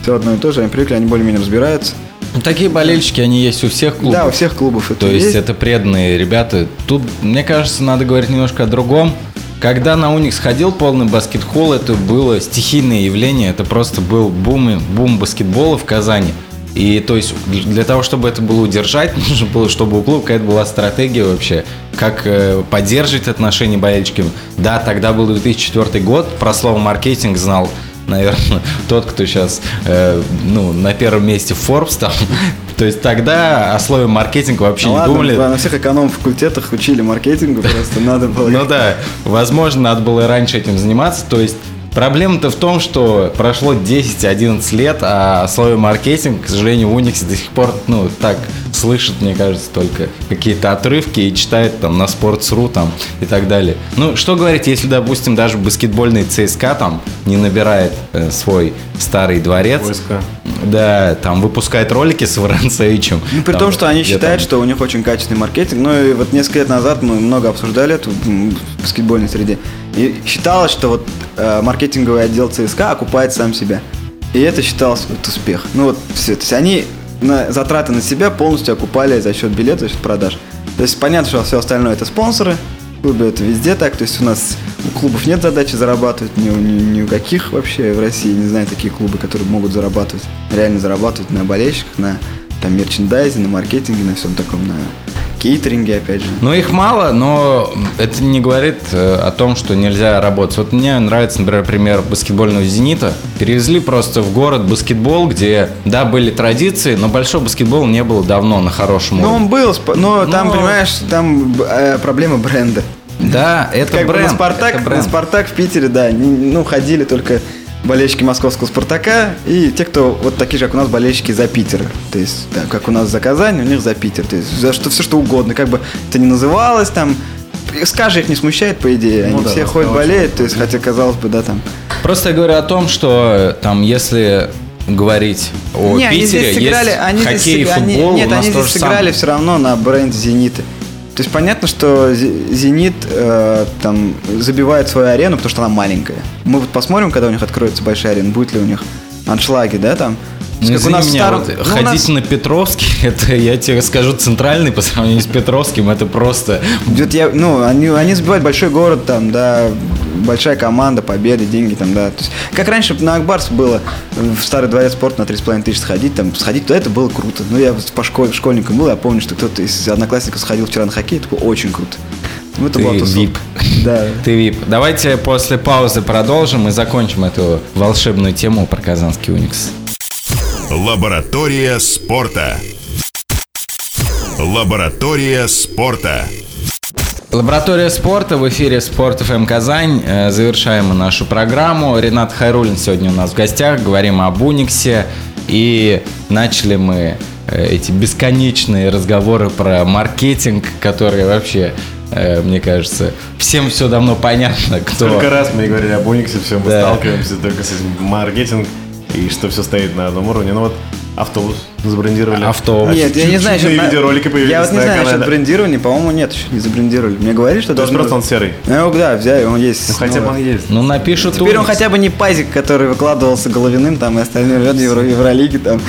все одно и то же, они привыкли, они более-менее разбираются. Ну, такие болельщики, они есть у всех клубов. Да, у всех клубов это То есть это преданные ребята. Тут, мне кажется, надо говорить немножко о другом. Когда на Уникс ходил полный баскетбол, это было стихийное явление. Это просто был бум, бум баскетбола в Казани. И то есть для того, чтобы это было удержать, *laughs* нужно было, чтобы у клуба какая-то была стратегия вообще, как э, поддерживать отношения болельщиков. Да, тогда был 2004 год, про слово маркетинг знал наверное, *laughs* тот, кто сейчас э, ну, на первом месте Forbes там. *laughs* То есть тогда о слове маркетинг вообще Ну не ладно, думали. да, на всех эконом-факультетах учили маркетингу, просто надо было... Ну да, возможно, надо было и раньше этим заниматься. То есть проблема-то в том, что прошло 10-11 лет, а о слове маркетинг, к сожалению, в Униксе до сих пор, ну, так слышит, мне кажется, только какие-то отрывки и читает там на Sports.ru там и так далее. Ну, что говорить, если, допустим, даже баскетбольный ЦСКА там не набирает э, свой старый дворец, Войска. да, там выпускает ролики с Воронцевичем. Ну, при там, том, что они считают, там- что у них очень качественный маркетинг. Ну, и вот несколько лет назад мы много обсуждали это в в баскетбольной среде. И считалось, что вот э, маркетинговый отдел ЦСКА окупает сам себя. И это считалось вот успех. Ну, вот все. То есть они на, затраты на себя полностью окупали за счет билета, за счет продаж. То есть понятно, что все остальное это спонсоры. В клубе это везде так. То есть у нас у клубов нет задачи зарабатывать ни, ни, ни у каких вообще в России. Не знаю такие клубы, которые могут зарабатывать. Реально зарабатывать на болельщиках, на там мерчендайзе, на маркетинге, на всем таком, на кейтеринге, опять же. Ну, их мало, но это не говорит э, о том, что нельзя работать. Вот мне нравится, например, пример баскетбольного «Зенита». Перевезли просто в город баскетбол, где, да, были традиции, но большой баскетбол не было давно на хорошем Ну, уровне. он был, но там, Но- понимаешь, там э, проблема бренда. Да, это как бы бренд. на Спартак, это на бренд. Спартак в Питере, да, ну, ходили только болельщики московского Спартака и те, кто вот такие же, как у нас, болельщики за Питер. То есть, да, как у нас за Казань, у них за Питер. То есть, за что, все что угодно. Как бы это не называлось там. Скажи, их не смущает, по идее. Они Ну да, все да, ходят, очень болеют. То есть, хотя, казалось бы, да, там. Просто я говорю о том, что там, если говорить о не, они Питере, здесь сыграли, есть они здесь хоккей и сыг- они- футбол, нет, у нас они здесь сыграли самое. все равно на бренде Зенита. То есть понятно, что Зе- Зенит э, там забивает свою арену, потому что она маленькая. Мы вот посмотрим, когда у них откроется большая арена, будет ли у них аншлаги, да, там. Ну, как у нас меня, старом- вот ну, ходить нас на Петровский, это, я тебе скажу, центральный по сравнению с Петровским, это просто... я, ну, они, они забивают большой город, там, да, большая команда, победы, деньги там, да. То есть, как раньше на Акбарс было в старый дворец спорта на 3,5 тысяч сходить, там, сходить туда, это было круто. Ну, я по школе, школьником был, я помню, что кто-то из одноклассников сходил вчера на хоккей, это было очень круто. Ну, это Ты была. VIP. Да. *laughs* Ты VIP. Давайте после паузы продолжим и закончим эту волшебную тему про казанский Уникс. Лаборатория спорта. Лаборатория спорта. Лаборатория спорта в эфире Спорт ФМ Казань. Э, Завершаем мы нашу программу. Ренат Хайрулин сегодня у нас в гостях. Говорим об Униксе. И начали мы э, эти бесконечные разговоры про маркетинг, которые вообще, э, мне кажется, всем все давно понятно, кто... Сколько раз мы говорили об Униксе, все, мы Да. сталкиваемся только с этим маркетинг и что все стоит на одном уровне. Ну вот автобус забрендировали. Автобус. Нет, я не знаю, насчет- видеоролики появились Я вот не на знаю канале. насчет брендирования, по-моему, нет, еще не забрендировали. Мне говорили, что То есть просто он серый. Ну, да, взяли, он есть. Ну хотя бы Ну, он есть. Ну, напишут Теперь он хотя бы не пазик, который выкладывался головиным, там, и остальные ребята Евро, Евролиги, там,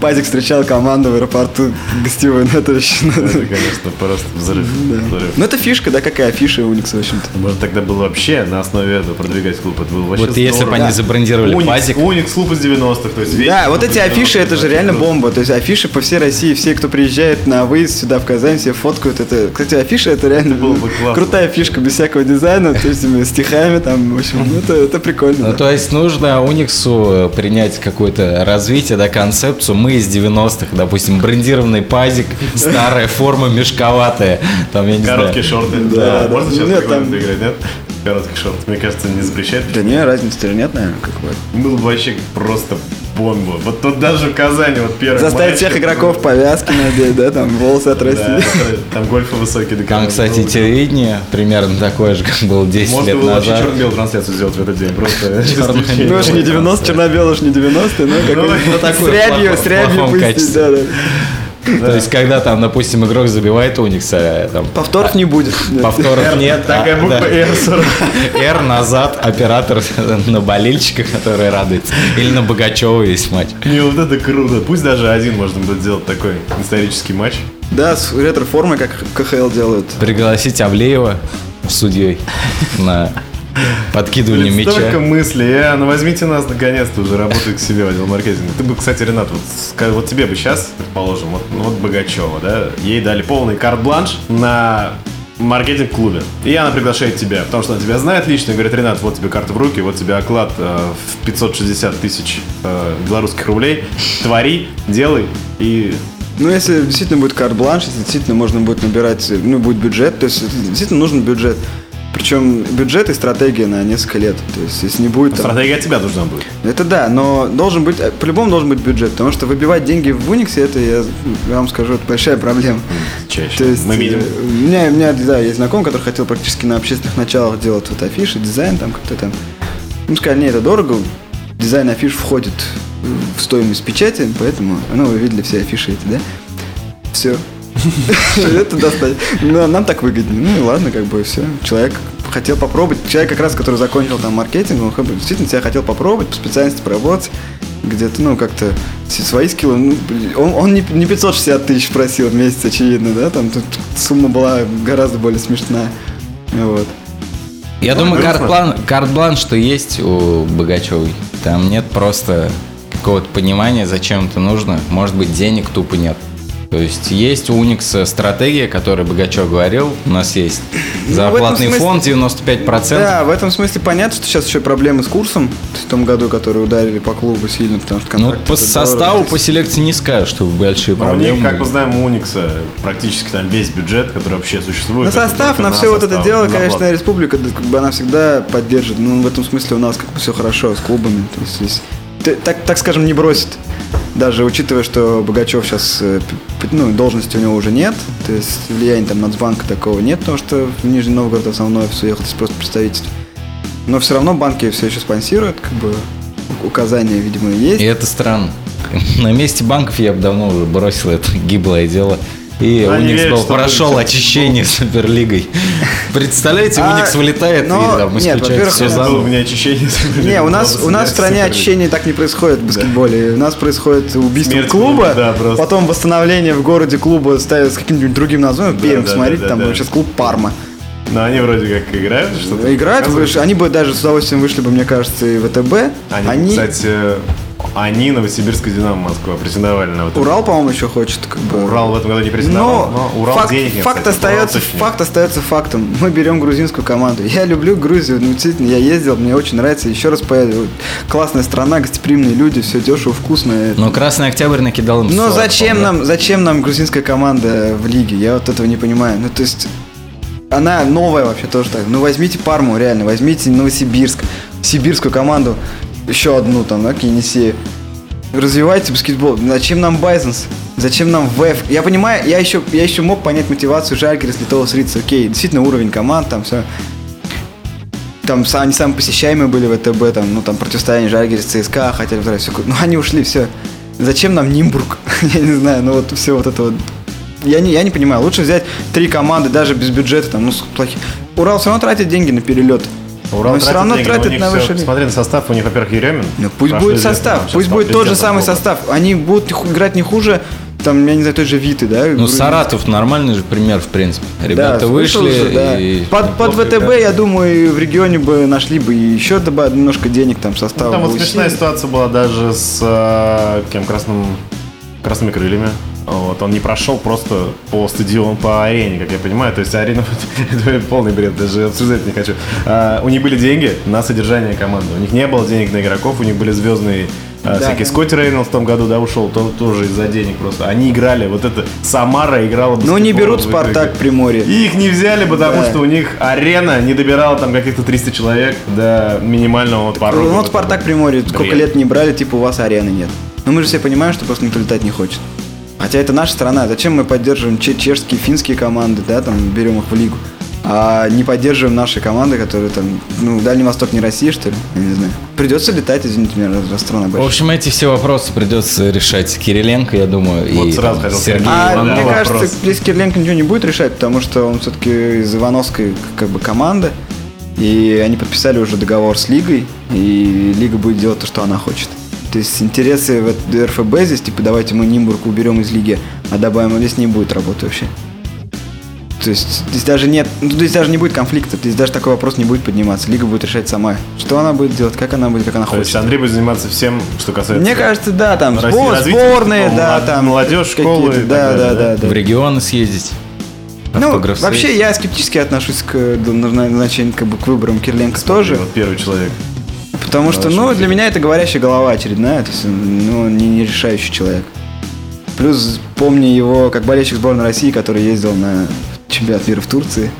пазик встречал команду в аэропорту гостевой, ну, это вообще, ну, Это, конечно, просто взрыв. взрыв. Ну, это фишка, да, какая фиша Уникса, в общем-то. Может, тогда было вообще на основе этого продвигать клуб. Это было вообще Вот если бы они забрендировали Уникс, пазик, Уникс, клуб из 90-х. То есть Да, вот эти афиши, 90-х, это же реально. Бомба. То есть афиши по всей России, все, кто приезжает на выезд сюда в Казань, все фоткают. Это, кстати, афиши это реально было бы крутая фишка, без всякого дизайна, то есть с стихами там, в общем, ну, это, это прикольно. Ну, да. то есть нужно Униксу э, принять какое-то развитие, да, концепцию. Мы из 90-х, допустим, брендированный пазик, *laughs* старая форма мешковатая. Там, я не Короткие знаю. шорты. Да, да. Можно сейчас Нет, там- играть, нет? Коротких шорт. Мне кажется, не запрещает. Да не, разницы нет, наверное, как бы. Был бы вообще просто бомба. Вот тут даже в Казани вот первый Заставить матч, всех игроков повязки надеть, да, там волосы Да, отрастить. там гольфы высокие. до Там, кстати, телевидение примерно такое же, как было 10 Можно лет было вообще назад. черно-белую трансляцию сделать в этот день. Просто. *laughs* Ну, уж не 90, черно-белый уж не 90, но ну, с такой рябью, в с рябью плохом пустить, да, да. То есть, когда там, допустим, игрок забивает Уникса, там, Повторов не будет. Повторов нет. Такая а, буква. R назад, оператор *laughs* на болельщика, который радуется. Или на Богачева весь матч. Не, вот это круто. Пусть даже один можно будет сделать такой исторический матч. Да, с ретро-формой, как КХЛ делают. Пригласить Авлеева судьей на подкидывание Блин, Столько мыслей. А, ну возьмите нас наконец-то уже работать к себе в отдел маркетинга. Ты бы, кстати, Ренат, вот, вот тебе бы сейчас, предположим, вот, ну, вот Богачева, да, ей дали полный карт-бланш на маркетинг в клубе. И она приглашает тебя, потому что она тебя знает лично и говорит, Ренат, вот тебе карта в руки, вот тебе оклад э, в 560 тысяч э, белорусских рублей. Твори, делай и Ну, если действительно будет карт-бланш, если действительно можно будет набирать, ну, будет бюджет, то есть действительно нужен бюджет. Причем бюджет и стратегия на несколько лет. То есть, если не будет там... стратегия от тебя должна будет. Это да, но должен быть, э, по-любому должен быть бюджет, потому что выбивать деньги в Униксе, это, я, вам скажу, это большая проблема. Чаще. То есть, Мы видим. э, У меня, у меня, да, есть знакомый, который хотел практически на общественных началах делать вот афиши, дизайн там как-то там. Ну, сказали, не, это дорого, дизайн афиш входит в стоимость печати, поэтому, ну, вы видели все афиши эти, да? Все. Это достаточно. Ну, нам так выгоднее. Ну и ладно, как бы все. Человек хотел попробовать. Человек, как раз, который закончил там маркетинг, он как бы действительно себя хотел попробовать, по специальности поработать. Где-то, ну, как-то свои скиллы. Ну, он, он не, не 560 тысяч просил в месяц, очевидно, да? Там тут сумма была гораздо более смешная. Вот. Я Ну, думаю, карт-план, карт-бланш, что есть у Богачевой. Там нет просто какого-то понимания, зачем это нужно. Может быть, денег тупо нет. То есть есть у Уникса стратегия, которой Богачев говорил. У нас есть Ну, зарплатный этом фонд 95%. Да, в этом смысле понятно, что сейчас еще проблемы с курсом в том году, которые ударили по клубу сильно, потому что Ну, по составу, дорого. по селекции не скажешь, что большие Но у проблемы. них, как мы знаем, у Уникса практически там весь бюджет, который вообще существует. На это состав, на все вот это дело, на конечно, республика, как бы она всегда поддержит. Ну, в этом смысле у нас как бы все хорошо с клубами. То есть, так, так скажем, не бросит. Даже учитывая, что Богачев сейчас, э, ну, должности у него уже нет, то есть влияния там Нацбанка такого нет, потому что в Нижний Новгород основной офис уехал, это просто представительство. Но все равно банки все еще спонсируют, как бы указания, видимо, есть. И это странно. *laughs* На месте банков я бы давно уже бросил это гиблое дело. И Они Уникс что прошел очищение Суперлигой. Представляете, А, Уникс вылетает но- и там нет, во-первых, все Было у заново. меня очищение. Не, у нас, у нас в стране очищение так не происходит в баскетболе. У нас происходит убийство Смерть клуба, да, потом восстановление в городе клуба ставят с каким-нибудь другим названием. Да, Пермь, да, смотрите, да, там да, да. сейчас клуб Парма. Но они вроде как играют что-то. Играют, они бы даже с удовольствием вышли бы, мне кажется, и в ВТБ. Они, кстати, они Новосибирская Динамо Москва претендовали на вот Урал, по-моему, еще хочет, как бы. Урал в этом году не претендовал, но, Но Урал факт, денег нет, факт кстати, остается, факт остается фактом. *laughs* Мы берем грузинскую команду. Я люблю Грузию, ну действительно, я ездил, мне очень нравится. Еще раз поеду. Классная страна, гостеприимные люди, все дешево, вкусно. Но Красный Октябрь накидал им Но 40, зачем по-моему. нам, зачем нам грузинская команда в лиге? Я вот этого не понимаю. Ну, то есть, она новая вообще тоже так. Ну, возьмите Парму, реально, возьмите Новосибирск, сибирскую команду, еще одну там, да, Енисеев. Развивайте баскетбол. Зачем нам Байзенс? Зачем нам ВЭФ? Я понимаю, я еще, я еще мог понять мотивацию Жальгерис для того Рица. Окей, действительно уровень команд, там все. Там они самые посещаемые были в ВТБ, там, ну там противостояние Жальгерис, ЦСКА, хотели вторая, все. Ну они ушли, все. Зачем нам Нимбург? *laughs* я не знаю, ну вот все вот это вот. Я не, я не понимаю, лучше взять три команды, даже без бюджета, там, ну, плохих. Урал все равно тратит деньги на перелет. Урал но все равно деньги, них на всё- высший лиг. Смотри на состав, у них, во-первых, Еремин. Ну, пусть будет состав, пусть будет тот же самый состав. Они будут играть не хуже, там, я не знаю, той же Виты, да? Ну, Саратов нормальный же пример, в принципе. Ребята Да, вышли же, да. и... Под, под ВТБ, играют. я думаю, в регионе бы нашли бы еще доба- немножко денег там состава. Там вот смешная ситуация была даже с э, кем красным красными крыльями. Вот, он не прошел просто по стадиону, по арене, как я понимаю. То есть арена *laughs* это полный бред, даже обсуждать не хочу. А, у них были деньги на содержание команды. У них не было денег на игроков, у них были звездные а, Да. всякие Скотти Рейнольдс в том году, да, ушел, то, тоже из-за денег просто. Они играли, вот это Самара играла Ну, не берут Спартак. Приморье. И их не взяли, потому Да. что у них арена не добирала там каких-то 300 человек до минимального вот порога. Ну, вот Спартак Приморье, сколько Бред. лет не брали, типа у вас арены нет. Но мы же все понимаем, что просто никто летать не хочет. Хотя это наша страна. Зачем мы поддерживаем че- чешские, финские команды, да, там берем их в лигу, а не поддерживаем наши команды, которые там, ну, Дальний Восток не Россия, что ли? Я не знаю. Придется летать, извините меня, раз, страна В большая. общем, эти все вопросы придется решать Кириленко, я думаю, Вот и сразу там, Сергей. А да, мне вопрос. кажется, здесь Кириленко ничего не будет решать, потому что он все-таки из Ивановской как бы команды. И они подписали уже договор с лигой, и лига будет делать то, что она хочет. То есть интересы в РФБ здесь, типа, давайте мы Нимбург уберем из лиги, а добавим, но здесь не будет работы вообще. То есть здесь даже нет, ну, здесь даже не будет конфликта, здесь даже такой вопрос не будет подниматься. Лига будет решать сама, что она будет делать, как она будет, как она То есть хочет. Андрей будет заниматься всем, что касается... Мне кажется, да, там Разви- сбор- развитие сборные, футбола, да, там молодежь, школы да, да, да? да, да. в регионы съездить. Ну, вообще я скептически отношусь к, назначению, как бы, к выборам Кириленко тоже. Вот первый человек. Потому что, ну, для меня это говорящая голова очередная, то есть, ну, не, не решающий человек. Плюс помню его как болельщик сборной России, который ездил на чемпионат мира в Турции.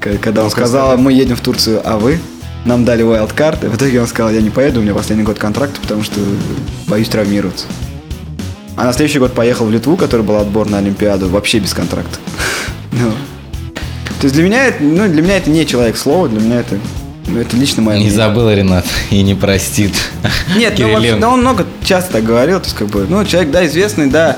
*laughs* Когда он сказал, мы едем в Турцию, а вы? Нам дали wildcard, и в итоге он сказал, я не поеду, у меня последний год контракта, потому что боюсь травмироваться. А на следующий год поехал в Литву, который был отбор на Олимпиаду, вообще без контракта. *laughs* Ну. То есть для меня это, ну, для меня это не человек слова, для меня это, ну, это лично мое Не мнение. забыл Ренат и не простит. Нет, ну, Кириленко. да он много часто так говорил, то есть как бы, ну, человек, да, известный, да,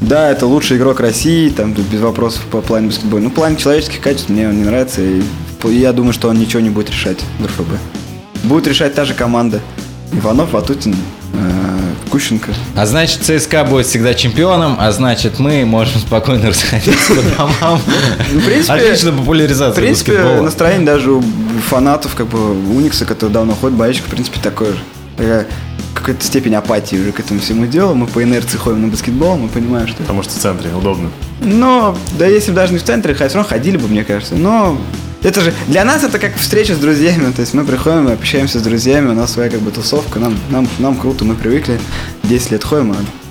да, это лучший игрок России, там, без вопросов по плане баскетбола. Ну, в плане человеческих качеств мне он не нравится, и, я думаю, что он ничего не будет решать в РФБ. Будет решать та же команда. Иванов, Ватутин, Кущенко. А значит, ЦСКА будет всегда чемпионом, а значит, мы можем спокойно *laughs* расходиться по домам. Ну, в принципе- Отличная В популяризация принципе, баскетбола. настроение даже у фанатов, как бы, Уникса, который давно ходит, болельщиков, в принципе, такое же. Такая какая-то степень апатии уже к этому всему делу. Мы по инерции ходим на баскетбол, мы понимаем, что Потому что в центре удобно. Но, да если бы даже не в центре, хотя все равно ходили бы, мне кажется. Но это же, для нас это как встреча с друзьями. То есть мы приходим, общаемся с друзьями, у нас своя как бы тусовка, нам, нам, нам круто, мы привыкли. 10 лет ходим, а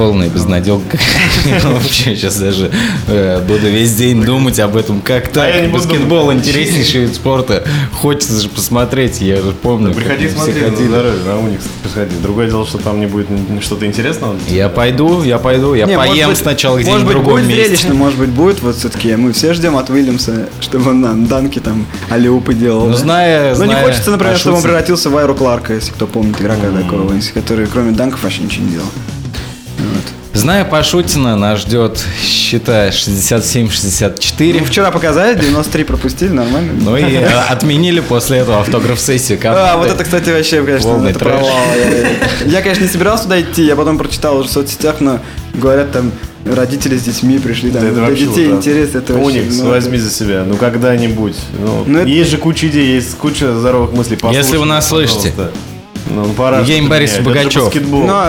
Полная безнадега. *laughs* Вообще сейчас даже э, буду весь день думать об этом. Как так? не буду Баскетбол интереснейший вид спорта. Хочется же посмотреть. Я же помню. как Приходи смотри на здоровье, на Уникс приходи. Другое дело, что там не будет что-то интересного. Я пойду, я пойду, я Не, может поем быть- сначала где-нибудь Может в быть, другом будет месте. зрелищно, может быть, будет вот все-таки. Мы все ждем от Уильямса, чтобы он нам данки там алиупы делал. Ну, зная- Но не зная хочется, например, чтобы он превратился в Айру Кларка, если кто помнит игрока такого, который кроме данков вообще ничего не делал. Зная Пашутина, нас ждет счета 67-64. Ну, вчера показали, 93 пропустили, нормально. Ну и э, отменили после этого автограф-сессию А, вот это, кстати, вообще, конечно, это провал. Я, конечно, не собирался туда идти, я потом прочитал уже в соцсетях, но говорят там, родители с детьми пришли, там, Да это для детей вот, интерес, это Уникс, много. возьми за себя. Ну когда-нибудь. Ну, Ну, это- Есть же куча идей, есть куча здоровых мыслей. Если вы нас слышите. пожалуйста. Ну, пора Евгений Борисович Богачев.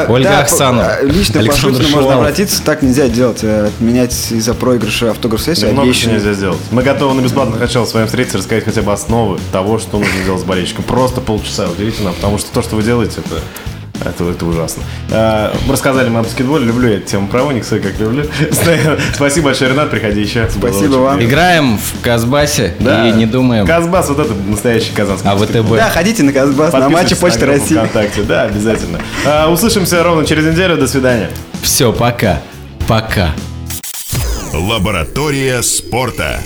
Ольга да, Ахсанова, по- Лично по Шутину можно Шувалов. обратиться, так нельзя делать. э, Отменять из-за проигрыша автограф-сессии. Да много чего нельзя сделать. Мы готовы на бесплатных началах с вами встретиться, рассказать хотя бы основы того, что нужно делать с болельщиком. Просто полчаса уделите нам, потому что то, что вы делаете, это это, это ужасно. А, мы рассказали мы о баскетболе. Люблю я эту тему про Уникса, как люблю. Спасибо большое, Ренат. Приходи еще. Спасибо вам. приятно. Играем в Казбасе Да. и не думаем Казбас, вот это настоящий казанский баскетбол. ВТБ. Да, ходите на Казбас, на матче Почты на России. ВКонтакте. Да, обязательно. А, услышимся ровно через неделю. До свидания. Все, пока. Пока. Лаборатория спорта.